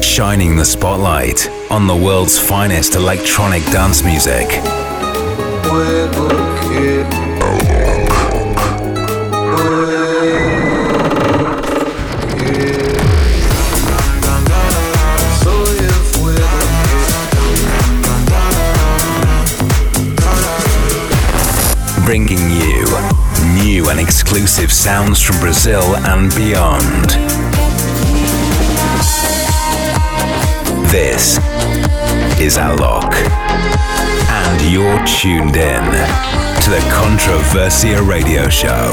Shining the spotlight on the world's finest electronic dance music. Bringing you and exclusive sounds from Brazil and beyond. This is Alok, and you're tuned in to the Controversia Radio Show.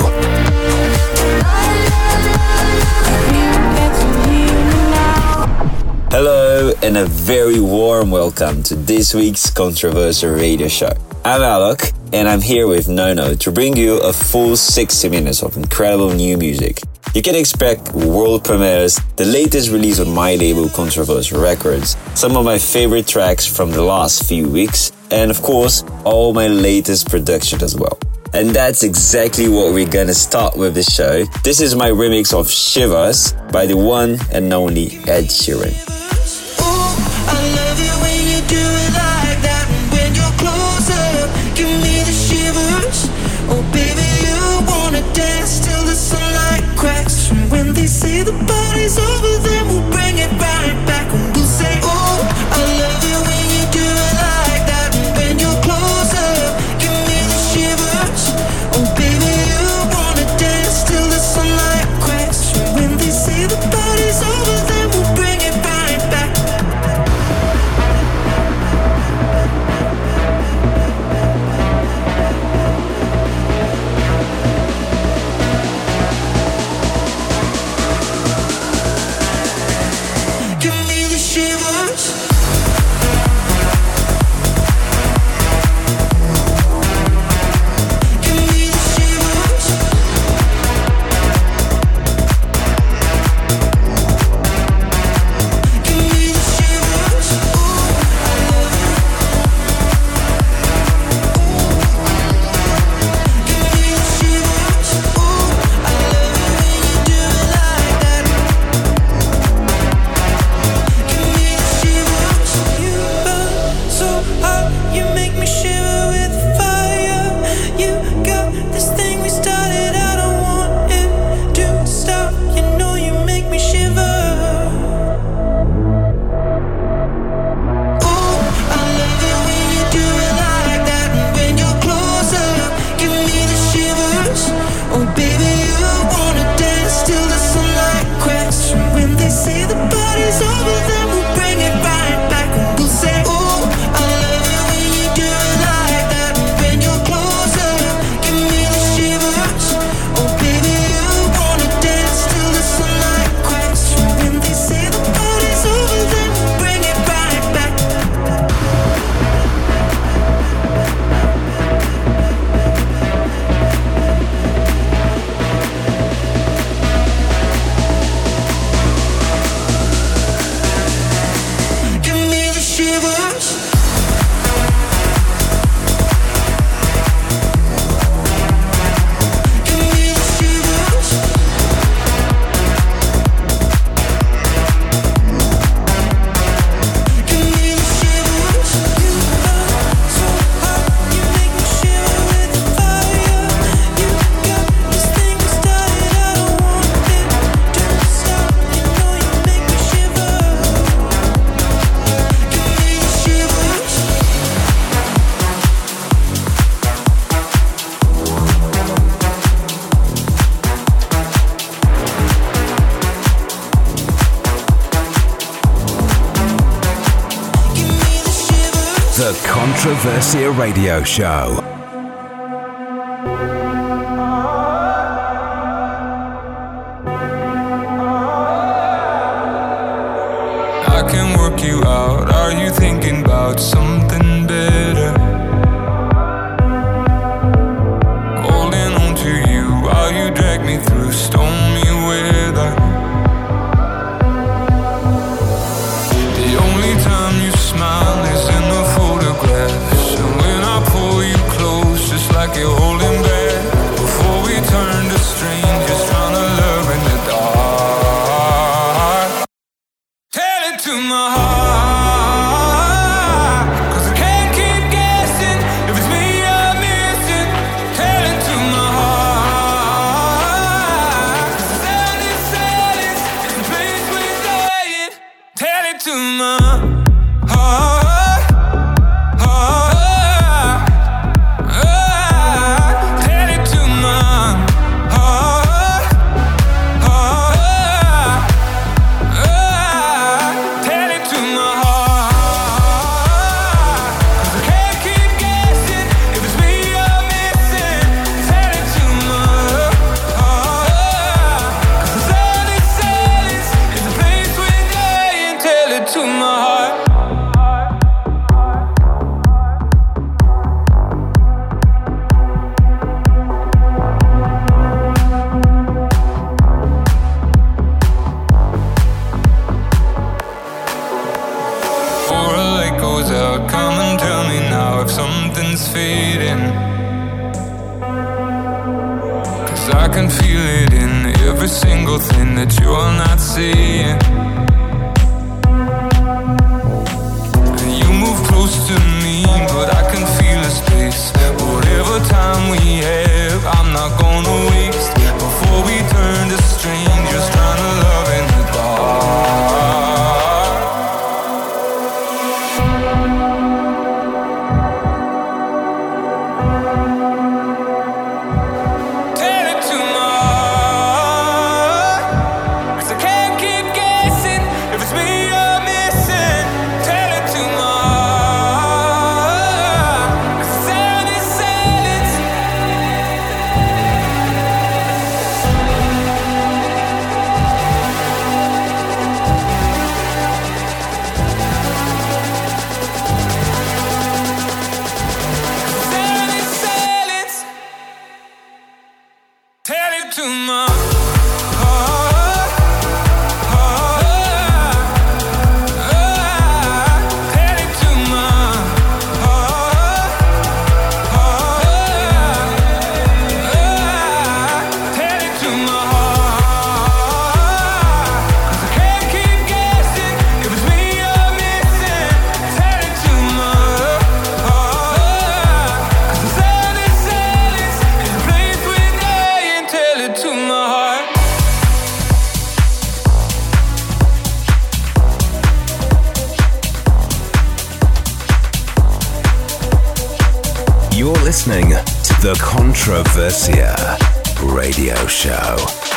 Hello, and a very warm welcome to this week's Controversia Radio Show. I'm Alok, and I'm here with Nono to bring you a full 60 minutes of incredible new music. You can expect world premieres, the latest release on my label Controversia Records, some of my favorite tracks from the last few weeks, and of course, all my latest production as well. And that's exactly what we're gonna start with the show. This is my remix of Shivers by the one and only Ed Sheeran. Ooh, see the First Radio Show. The Controversia Radio Show.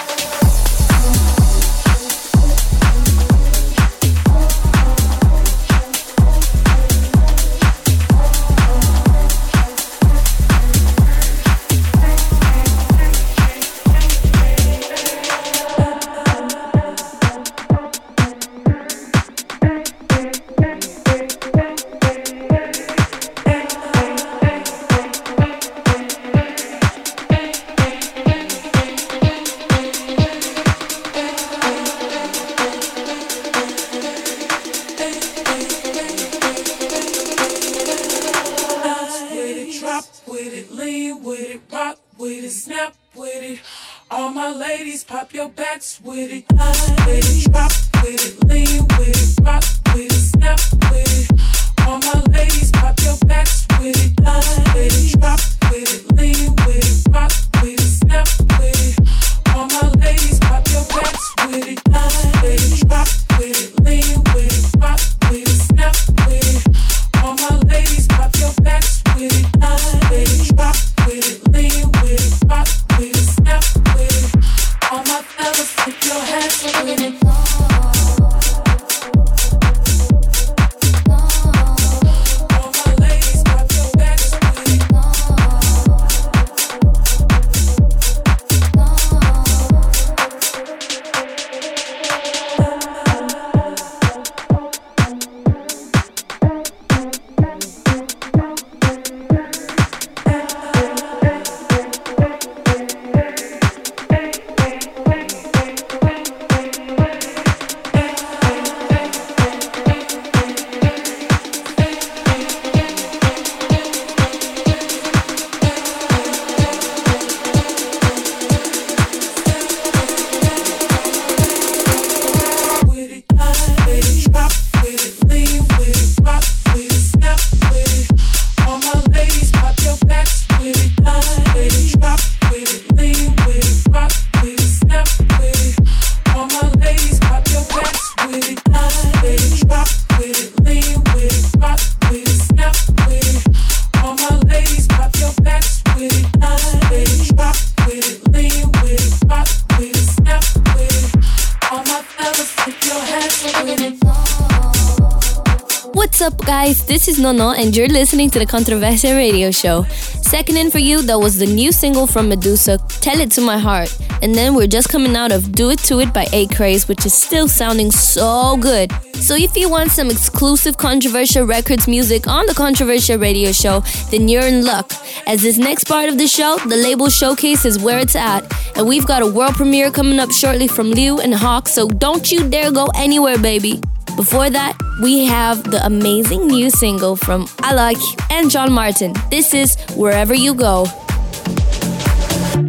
Nono, and you're listening to the Controversia Radio Show. Second in for you, that was the new single from Meduza, Tell It To My Heart. And then we're just coming out of Do It To It by ACRAZE, which is still sounding so good. So if you want some exclusive Controversia Records music on the Controversia Radio Show, then you're in luck. As this next part of the show, the label showcase is where it's at. And we've got a world premiere coming up shortly from Liu and Hawk, so don't you dare go anywhere, baby. Before that, we have the amazing new single from Alok and John Martin. This is Wherever You Go.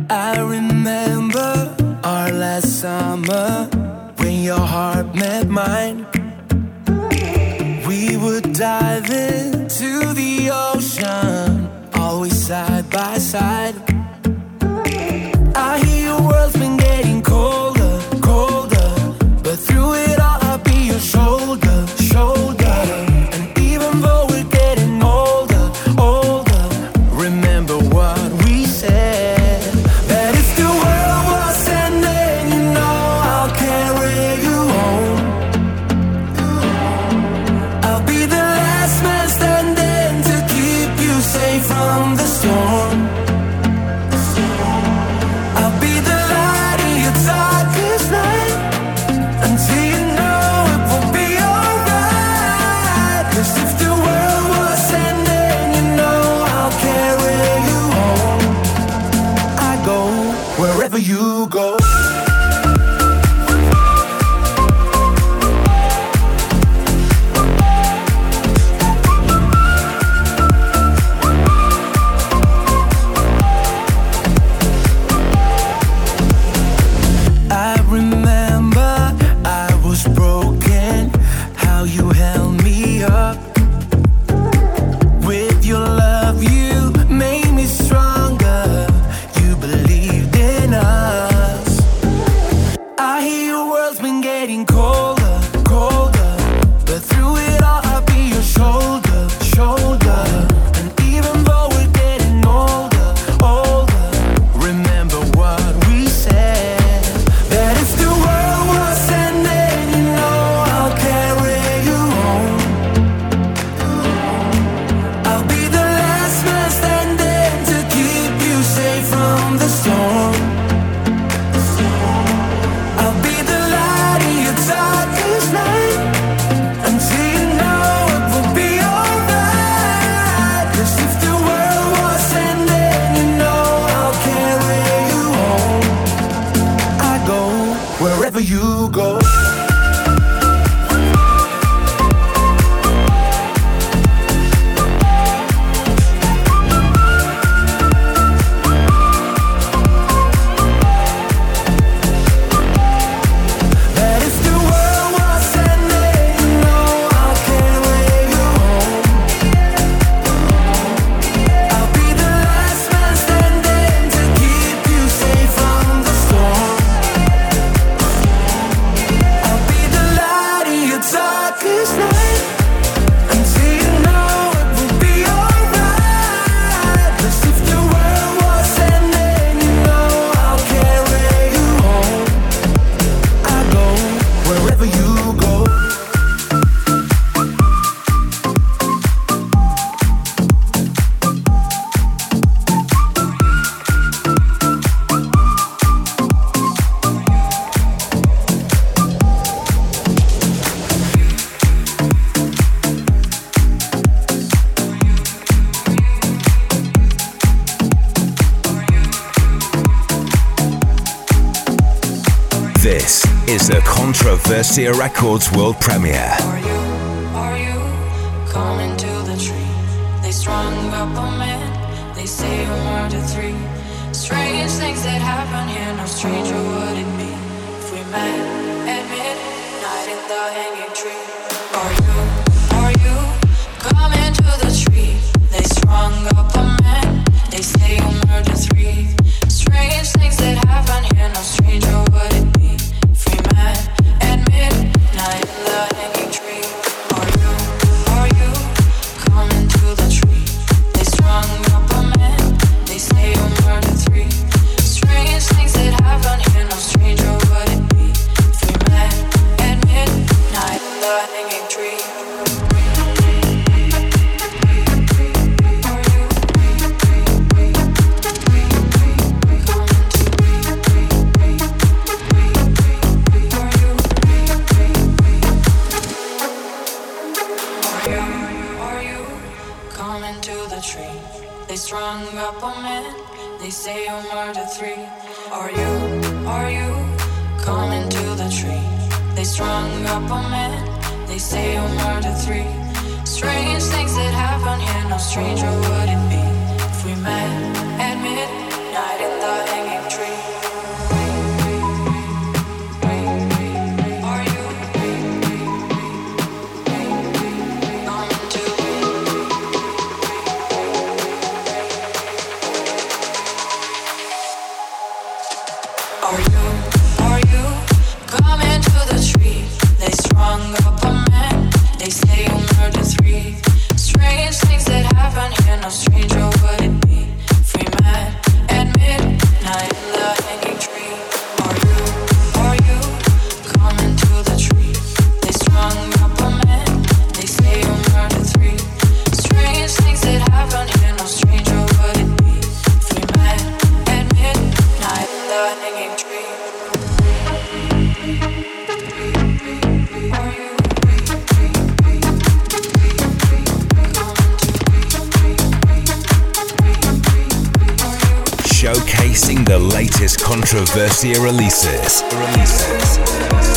I remember our last summer when your heart met mine. We would dive into the ocean, always side by side. Sierra Records world premiere. Controversia releases. releases.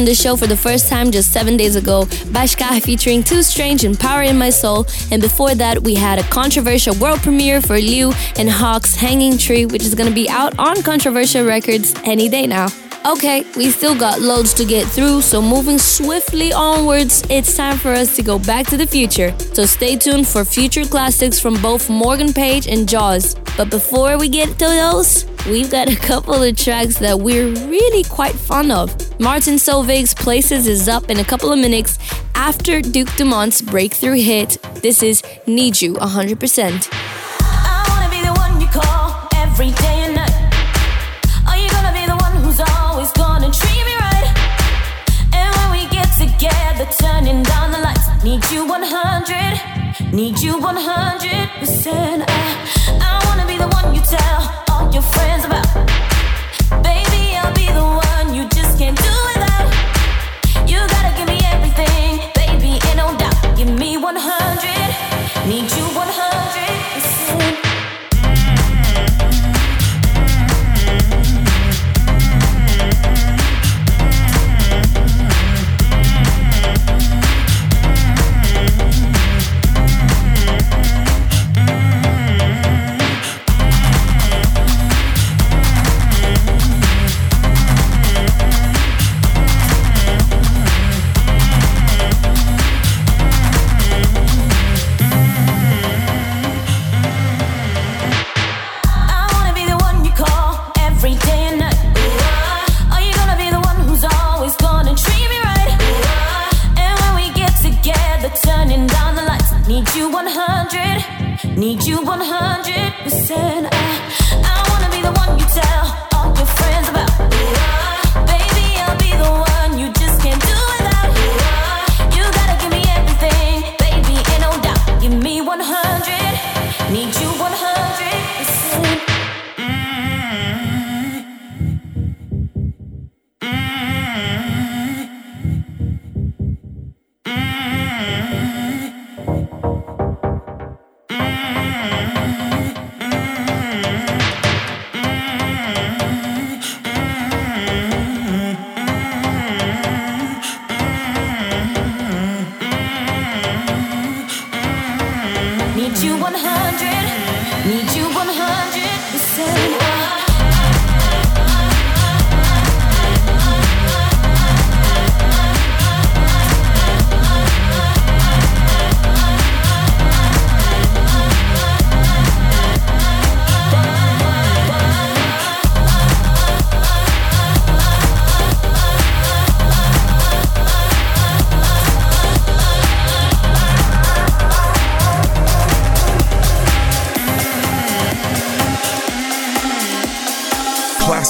On the show for the first time just seven days ago. Bhaskar featuring Too Strange and Power in My Soul. And before that, we had a controversial world premiere for Liu and Hawk's Hanging Tree, which is to be out on Controversia Records any day now. Okay, we still got loads to get through, so moving swiftly onwards, it's time for us to go back to the future. So stay tuned for future classics from both Morgan Page and Jaws. But before we get to those, we've got a couple of tracks that we're really quite fond of. Martin Solveig's Places is up in a couple of minutes after Duke Dumont's breakthrough hit. This is Need You 100%. I wanna be the one you call every day. turning down the lights. Need you 100, need you 100%. I, I wanna be the one you tell all your friends about. Baby, I'll be the one you just can't do without. You gotta give me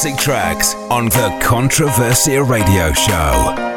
Classic tracks on the Controversia Radio Show.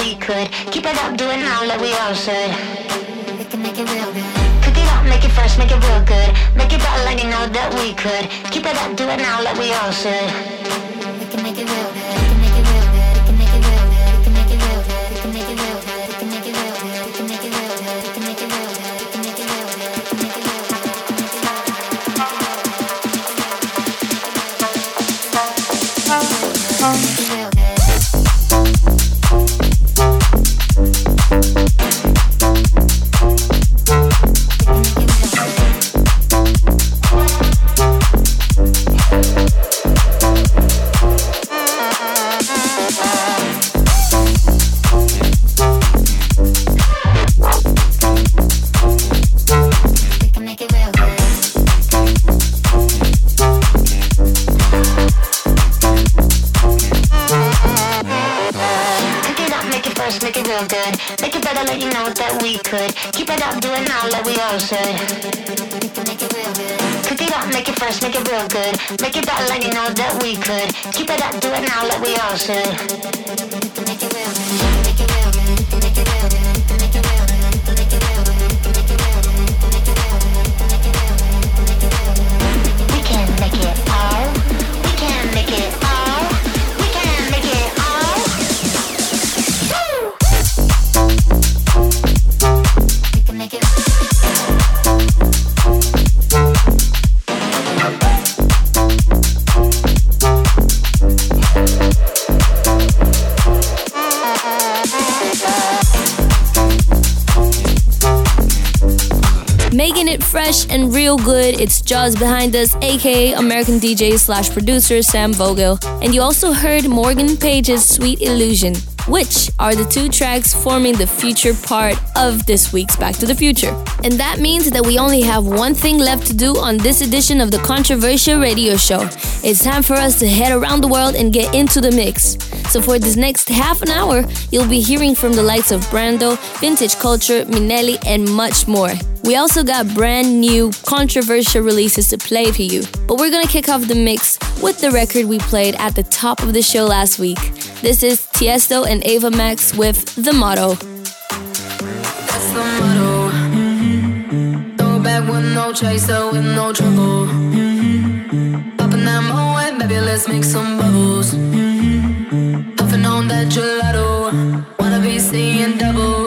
We could. Keep it up, do it now, like we all should. We can make it real good. Cook it up, make it fresh, make it real good. Make it better, let you know that we could. Keep it up, do it now, like we all should. Fresh, make it real good. Make it better, let you know that we could. Keep it up, do it now, like we all should. Real good, it's Jaws behind us, aka American DJ slash producer Sam Vogel. And you also heard Morgan Page's Sweet Illusion, which are the two tracks forming the future part of this week's Back to the Future. And that means that we only have one thing left to do on this edition of the Controversia Radio Show. It's time for us to head around the world and get into the mix. So for this next half an hour, you'll be hearing from the likes of Brando, Vintage Culture, Minelli, and much more. We also got brand new Controversia releases to play for you. But we're gonna kick off the mix with the record we played at the top of the show last week. This is Tiesto and Ava Max with The Motto. That's the motto. Mm-hmm. Throw back with no chaser, with no trouble. Mm-hmm. Popping that moe, baby, let's make some bubbles. Mm-hmm. Puffing on that gelato. Wanna be seeing double.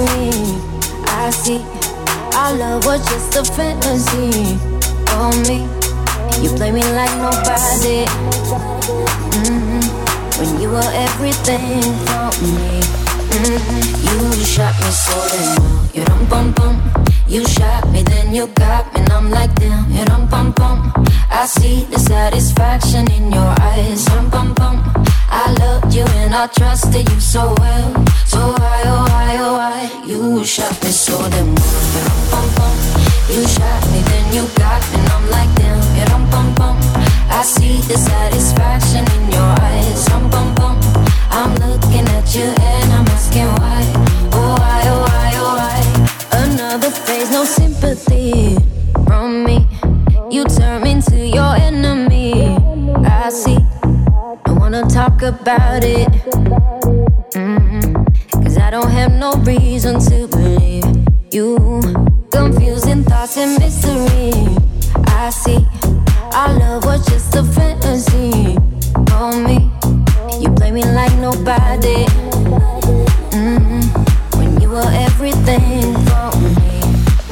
I see our love was just a fantasy for me. You play me like nobody. Mm-hmm. When you were everything for me. Mm-hmm. You shot me so damn. You dum bum bum. You shot me, then you got me, and I'm like damn. You dum bum bum. I see the satisfaction in your eyes. Dum bum bum. I loved you and I trusted you so well. So high, oh high, oh high. You shot me so damn well. Bum bum. You shot me, then you got me, and I'm like damn. You dum bum bum. I see the satisfaction in your eyes. Dum bum bum. I'm looking at you and I'm asking why. Oh why, oh why, oh why? Another phase, no sympathy from me. You turn into your wanna talk about it. Mm-hmm. Cause I don't have no reason to believe you. Confusing thoughts and mystery. I see. Our love was just a fantasy for me. You play me like nobody. Mm-hmm. When you were everything for me.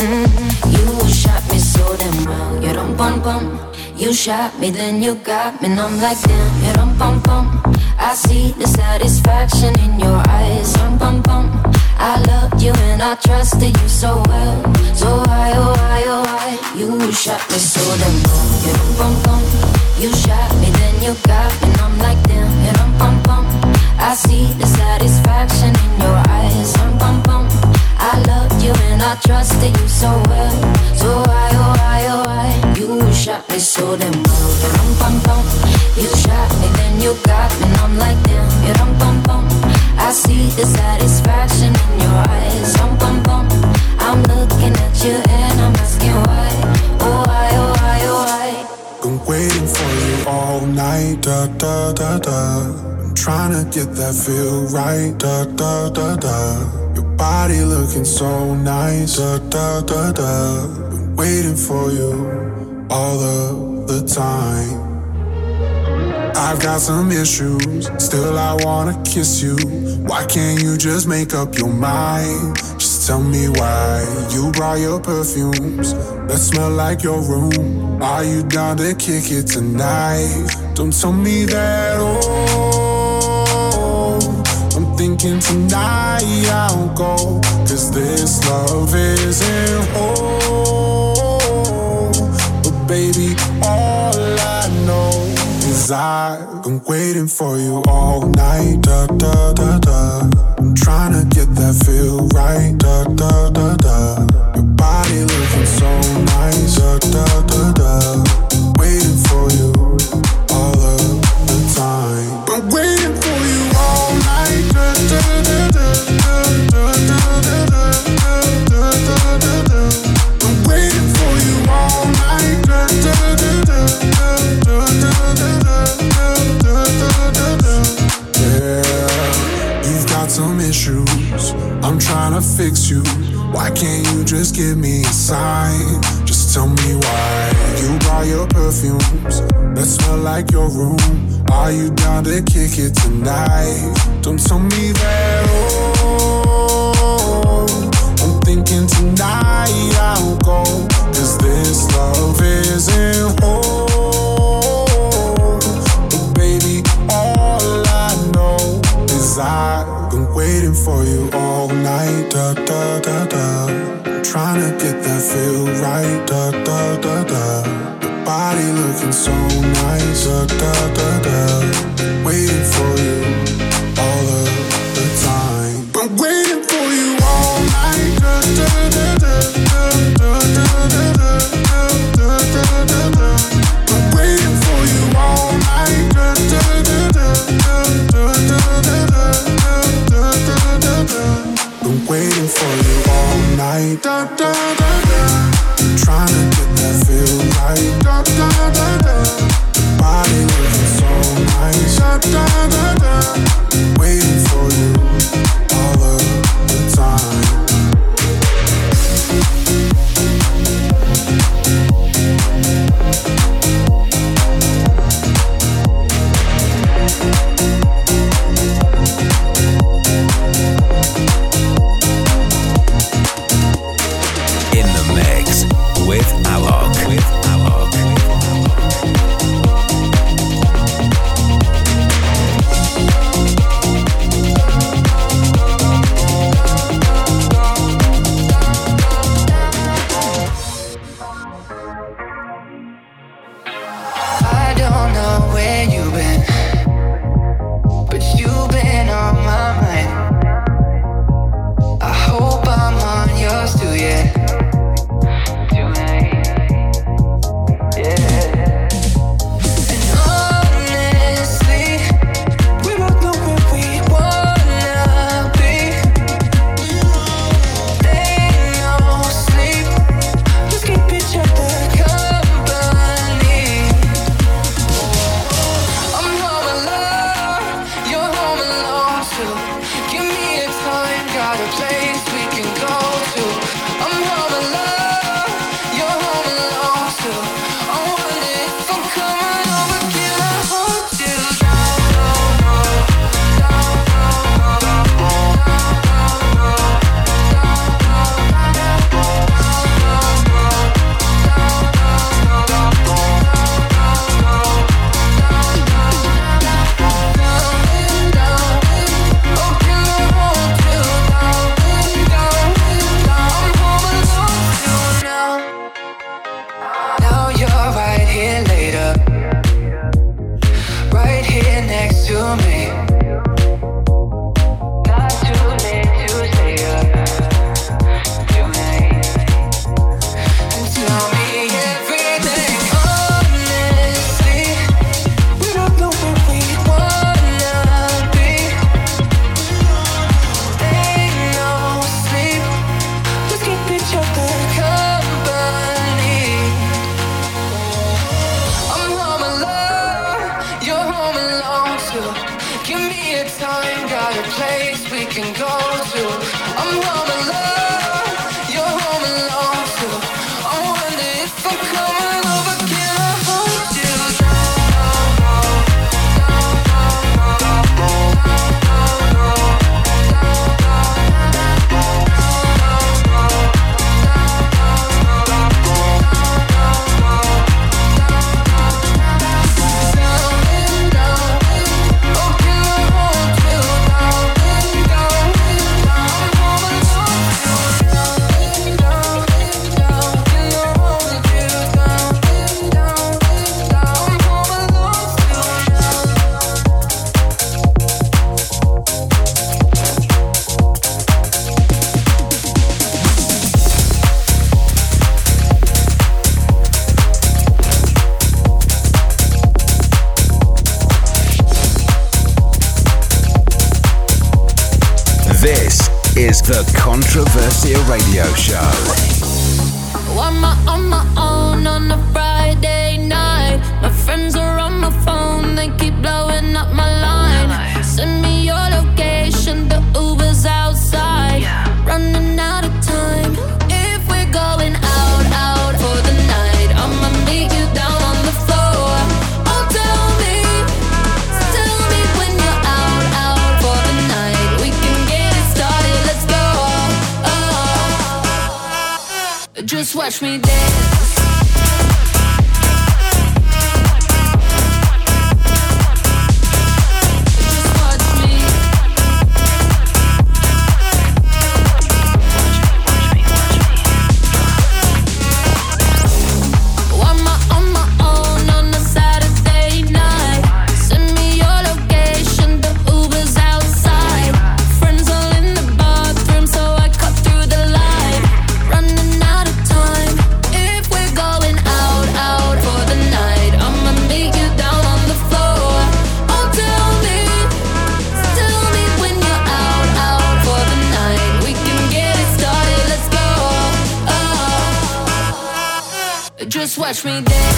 Mm-hmm. You shot me so damn well. You don't bum bum. You shot me, then you got me, and I'm like damn. You don't bum bum. I see the satisfaction in your eyes. Dum bum bum. I loved you and I trusted you so well. So high, oh high, oh high. You shot me so damn well. You dum bum bum. You shot me, then you got me, and I'm like damn. You dum bum bum. I see the satisfaction in your eyes. Dum bum bum. I loved you and I trusted you so well. So high, oh high, oh high. You shot me so damn well. You dum bum bum. You shot me, then you got me, and I'm like damn. You dum bum bum. I see the satisfaction in your eyes. Dum bum bum. I'm looking at you and I'm asking why. Oh why, oh why, oh why. Been waiting for you all night, da da da da. Been trying to get that feel right, da da da da. Your body looking so nice, da da da da. Been waiting for you all of the time. I've got some issues, still I wanna kiss you. Why can't you just make up your mind? Just tell me why you brought your perfumes that smell like your room. Are you down to kick it tonight? Don't tell me that, oh. I'm thinking tonight I'll go, cause this love isn't whole. Baby, all I know is I've been waiting for you all night. Da da da da. I'm trying to get that feel right. Da da da da. Your body looking so nice. Da da da da. Waiting I'm trying to fix you. Why can't you just give me a sign? Just tell me why you buy your perfumes that smell like your room. Are you down to kick it tonight? Don't tell me that. Oh, Watch me dance.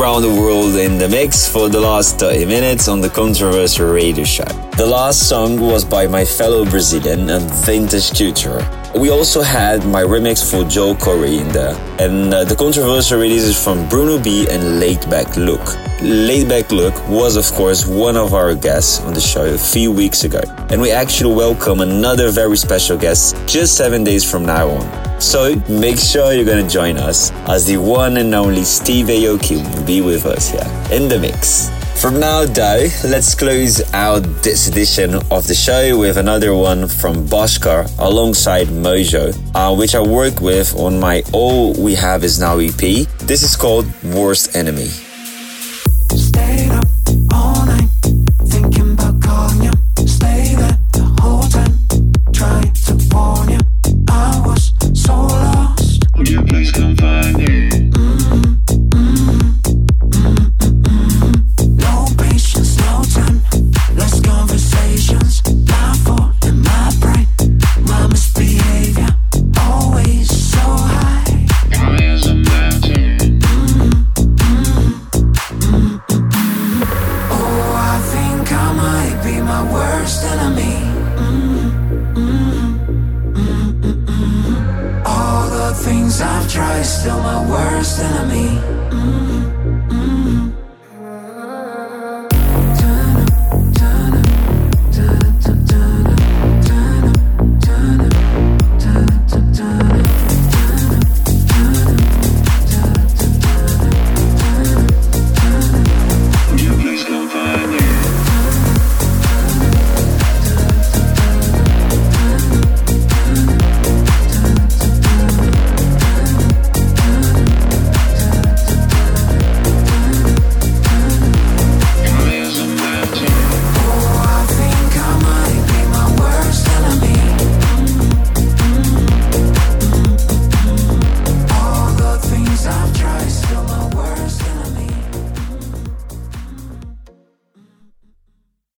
Around the world in the mix for the last 30 minutes on the Controversia Radio Show. The last song was by my fellow Brazilian and Vintage Culture. We also had my remix for Joel Corry in there. And uh, the Controversia releases from Bruno Be and Laid Back Look. Laidback Luke was, of course, one of our guests on the show a few weeks ago. And we actually welcome another very special guest just seven days from now on. So make sure you're gonna join us as the one and only Steve Aoki will be with us here in the mix. From now though, let's close out this edition of the show with another one from Bhaskar alongside Mojo, uh, which I work with on my All We Have Is Now EP. This is called Worst Enemy.